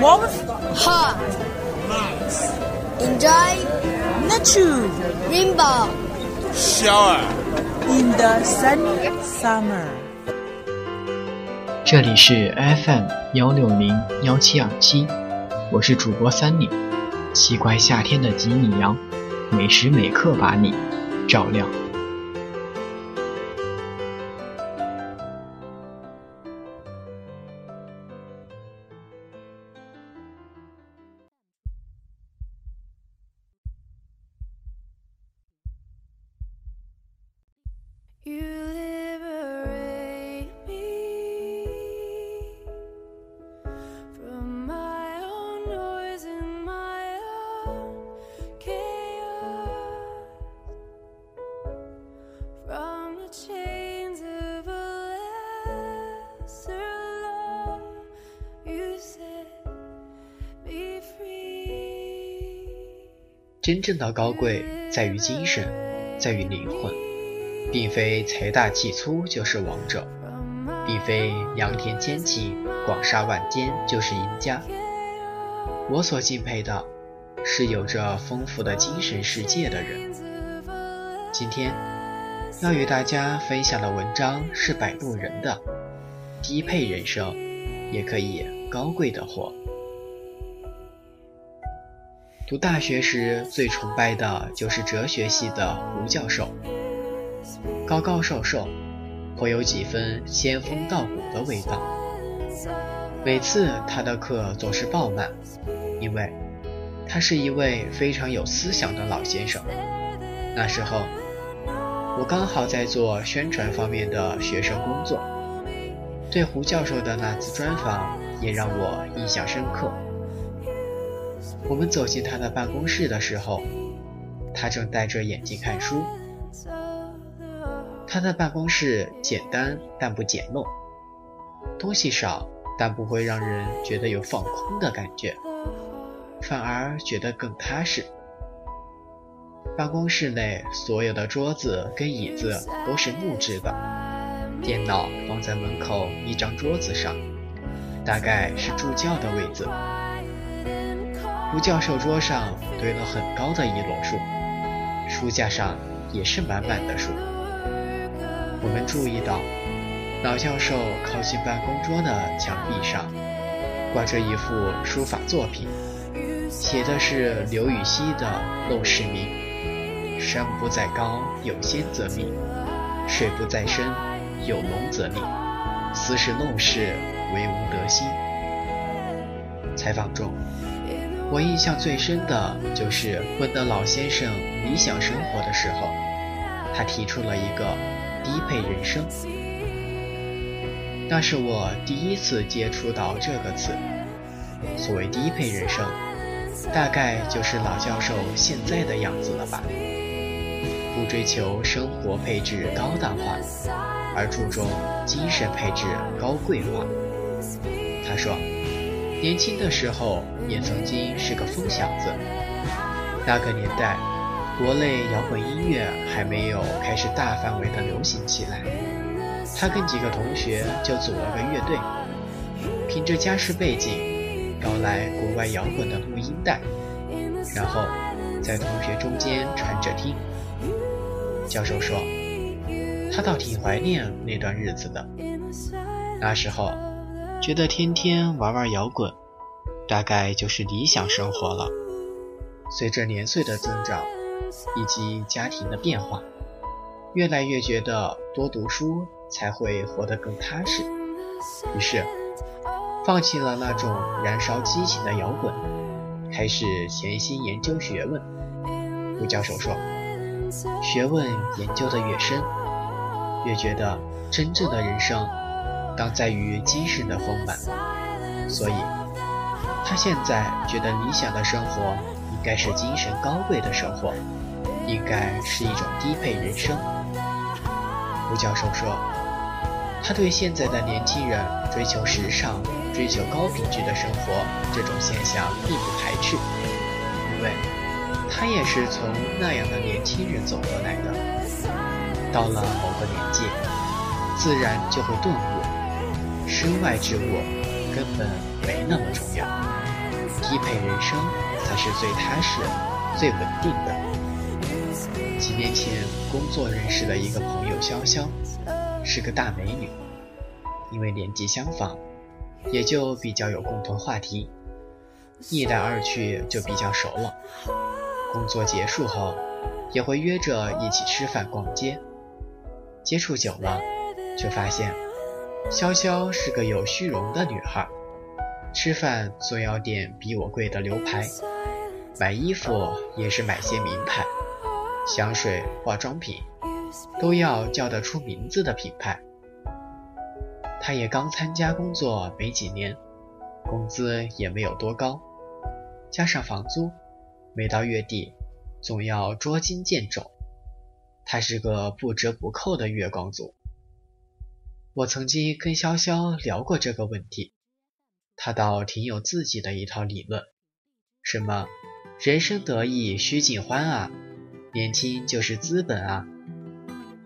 warmth, hot, nice, enjoy, nature, rainbow, shower. in the sunny summer. 这里是 FM 幺六零幺七二七，我是主播三里，奇怪夏天的吉米阳，每时每刻把你照亮。真正的高贵在于精神，在于灵魂，并非财大气粗就是王者，并非良田千顷、广厦万间就是赢家。我所敬佩的，是有着丰富的精神世界的人。今天要与大家分享的文章是摆渡人的《低配人生》，也可以高贵的活。读大学时最崇拜的就是哲学系的胡教授，高高瘦瘦，颇有几分仙风道骨的味道。每次他的课总是爆满，因为他是一位非常有思想的老先生。那时候，我刚好在做宣传方面的学生工作，对胡教授的那次专访也让我印象深刻。我们走进他的办公室的时候，他正戴着眼镜看书。他的办公室简单但不简陋，东西少但不会让人觉得有放空的感觉，反而觉得更踏实。办公室内所有的桌子跟椅子都是木质的，电脑放在门口一张桌子上，大概是助教的位子。吴教授桌上堆了很高的一摞书，书架上也是满满的书。我们注意到，老教授靠近办公桌的墙壁上挂着一幅书法作品，写的是刘禹锡的《陋室铭》：“山不在高，有仙则名；水不在深，有龙则灵。斯是陋室，惟吾德馨。”采访中。我印象最深的就是问的老先生理想生活的时候，他提出了一个低配人生。那是我第一次接触到这个词。所谓低配人生，大概就是老教授现在的样子了吧？不追求生活配置高档化，而注重精神配置高贵化。他说。年轻的时候也曾经是个疯小子。那个年代，国内摇滚音乐还没有开始大范围的流行起来，他跟几个同学就组了个乐队，凭着家世背景，搞来国外摇滚的录音带，然后在同学中间传着听。教授说，他倒挺怀念那段日子的，那时候。觉得天天玩玩摇滚，大概就是理想生活了。随着年岁的增长，以及家庭的变化，越来越觉得多读书才会活得更踏实。于是，放弃了那种燃烧激情的摇滚，开始潜心研究学问。吴教授说：“学问研究的越深，越觉得真正的人生。”当在于精神的丰满，所以，他现在觉得理想的生活应该是精神高贵的生活，应该是一种低配人生。吴教授说，他对现在的年轻人追求时尚、追求高品质的生活这种现象并不排斥，因为他也是从那样的年轻人走过来的。到了某个年纪，自然就会顿悟。身外之物根本没那么重要，低配人生才是最踏实、最稳定的。几年前工作认识的一个朋友潇潇，是个大美女，因为年纪相仿，也就比较有共同话题，一来二去就比较熟了。工作结束后，也会约着一起吃饭、逛街。接触久了，就发现潇潇是个有虚荣的女孩。吃饭总要点比我贵的牛排，买衣服也是买些名牌，香水、化妆品都要叫得出名字的品牌。她也刚参加工作没几年，工资也没有多高，加上房租。每到月底，总要捉襟见肘。她是个不折不扣的月光族。我曾经跟潇潇聊过这个问题，他倒挺有自己的一套理论，什么人生得意须尽欢啊，年轻就是资本啊，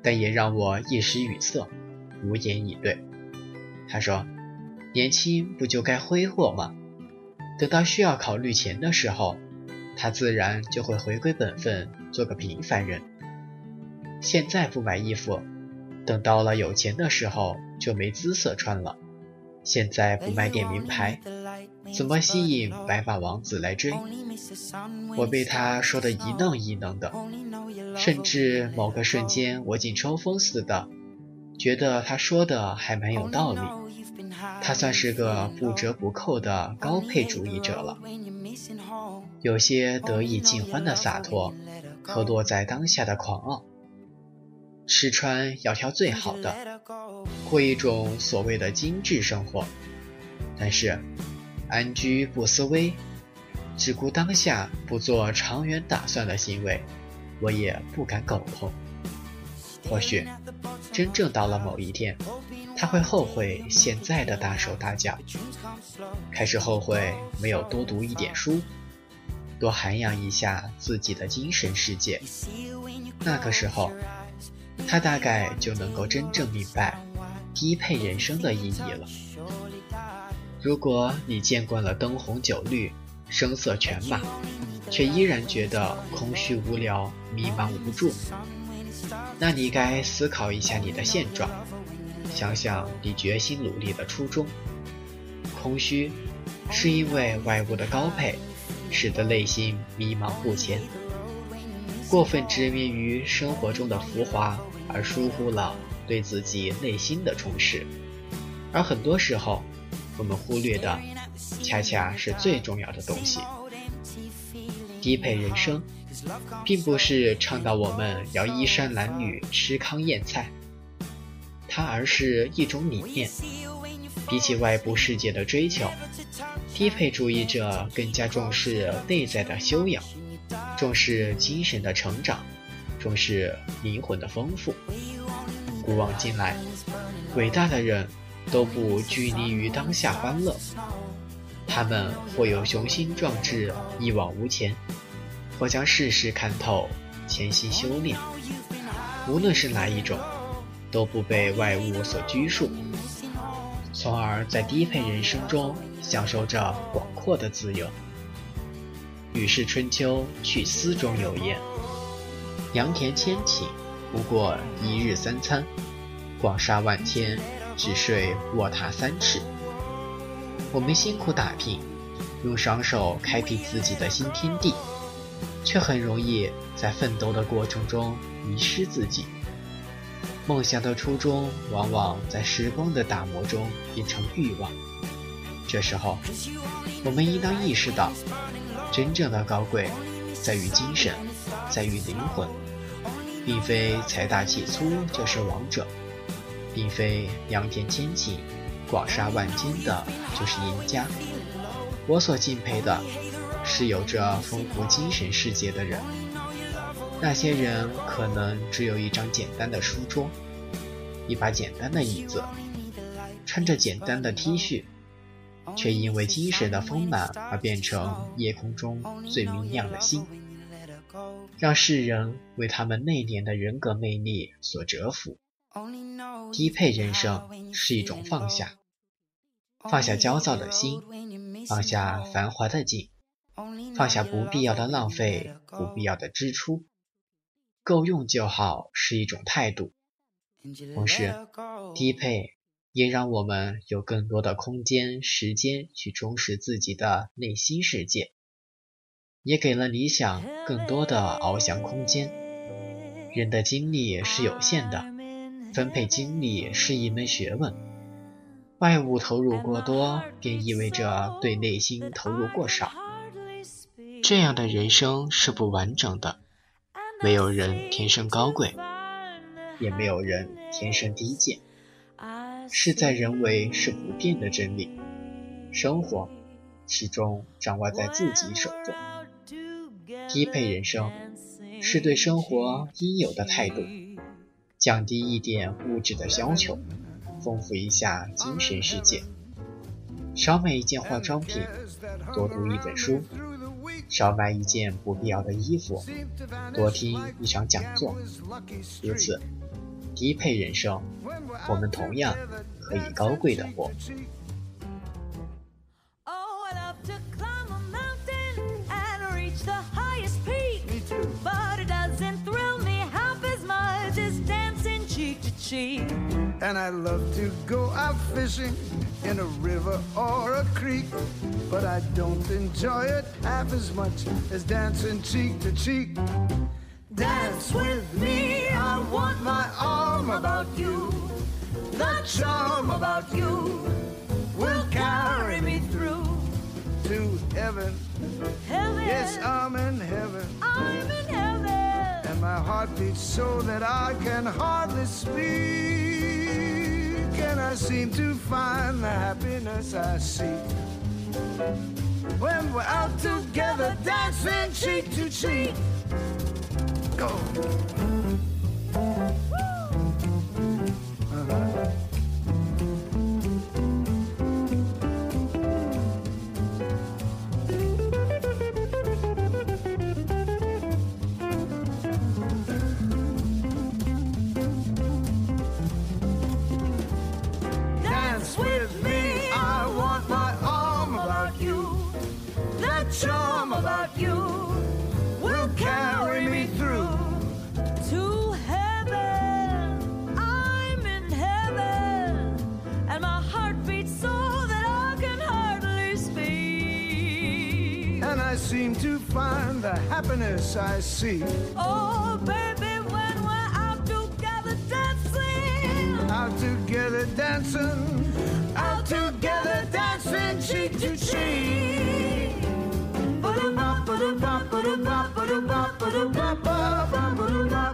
但也让我一时语塞，无言以对。他说：“年轻不就该挥霍吗？等到需要考虑钱的时候。”他自然就会回归本分，做个平凡人。现在不买衣服，等到了有钱的时候就没姿色穿了。现在不买点名牌，怎么吸引白发王子来追？我被他说的一愣一愣的，甚至某个瞬间我竟抽风似的，觉得他说的还蛮有道理。他算是个不折不扣的高配主义者了。有些得意尽欢的洒脱和落在当下的狂傲，吃穿要挑最好的，过一种所谓的精致生活。但是安居不思危，只顾当下不做长远打算的行为，我也不敢苟同。或许真正到了某一天，他会后悔现在的大手大脚，开始后悔没有多读一点书。多涵养一下自己的精神世界，那个时候，他大概就能够真正明白低配人生的意义了。如果你见惯了灯红酒绿、声色犬马，却依然觉得空虚无聊、迷茫无助，那你该思考一下你的现状，想想你决心努力的初衷。空虚，是因为外物的高配。使得内心迷茫不前，过分执迷于生活中的浮华，而疏忽了对自己内心的充实。而很多时候，我们忽略的，恰恰是最重要的东西。低配人生，并不是倡导我们要衣衫褴褛、吃糠咽菜，它而是一种理念。比起外部世界的追求，低配主义者更加重视内在的修养，重视精神的成长，重视灵魂的丰富。古往今来，伟大的人都不拘泥于当下欢乐，他们或有雄心壮志一往无前，或将世事看透潜心修炼。无论是哪一种，都不被外物所拘束。从而在低配人生中享受着广阔的自由。《吕氏春秋·去思》中有言：“良田千顷，不过一日三餐；广厦万千，只睡卧榻三尺。”我们辛苦打拼，用双手开辟自己的新天地，却很容易在奋斗的过程中迷失自己。梦想的初衷，往往在时光的打磨中变成欲望。这时候，我们应当意识到，真正的高贵在于精神，在于灵魂，并非财大气粗就是王者，并非良田千顷、广厦万间的就是赢家。我所敬佩的，是有着丰富精神世界的人。那些人可能只有一张简单的书桌，一把简单的椅子，穿着简单的 T 恤，却因为精神的丰满而变成夜空中最明亮的星，让世人为他们内敛的人格魅力所折服。低配人生是一种放下，放下焦躁的心，放下繁华的景，放下不必要的浪费，不必要的支出，够用就好是一种态度。同时，低配也让我们有更多的空间、时间去充实自己的内心世界，也给了理想更多的翱翔空间。人的精力是有限的，分配精力是一门学问。外物投入过多，便意味着对内心投入过少。这样的人生是不完整的。没有人天生高贵，也没有人天生低贱。事在人为是不变的真理。生活始终掌握在自己手中。低配人生是对生活应有的态度，降低一点物质的要求。丰富一下精神世界，少买一件化妆品，多读一本书，少买一件不必要的衣服，多听一场讲座。如此，低配人生，我们同样可以高贵的活。And I love to go out fishing in a river or a creek. But I don't enjoy it half as much as dancing cheek to cheek. Dance with me, I want my arm about you. The charm about you will carry me through to heaven. heaven. Yes, I'm in heaven. I'm in heaven. And my heart beats so that I can hardly speak I seem to find the happiness I seek. When we're out together, dancing cheek to cheek. Go. about you will carry me through to heaven. I'm in heaven, and my heart beats so that I can hardly speak. And I seem to find the happiness I seek. Oh, baby, when we're out together dancing, out together dancing, out, together, dancing cheek to cheek. Bop bop bop bop bop bop bop bop bop bop. ba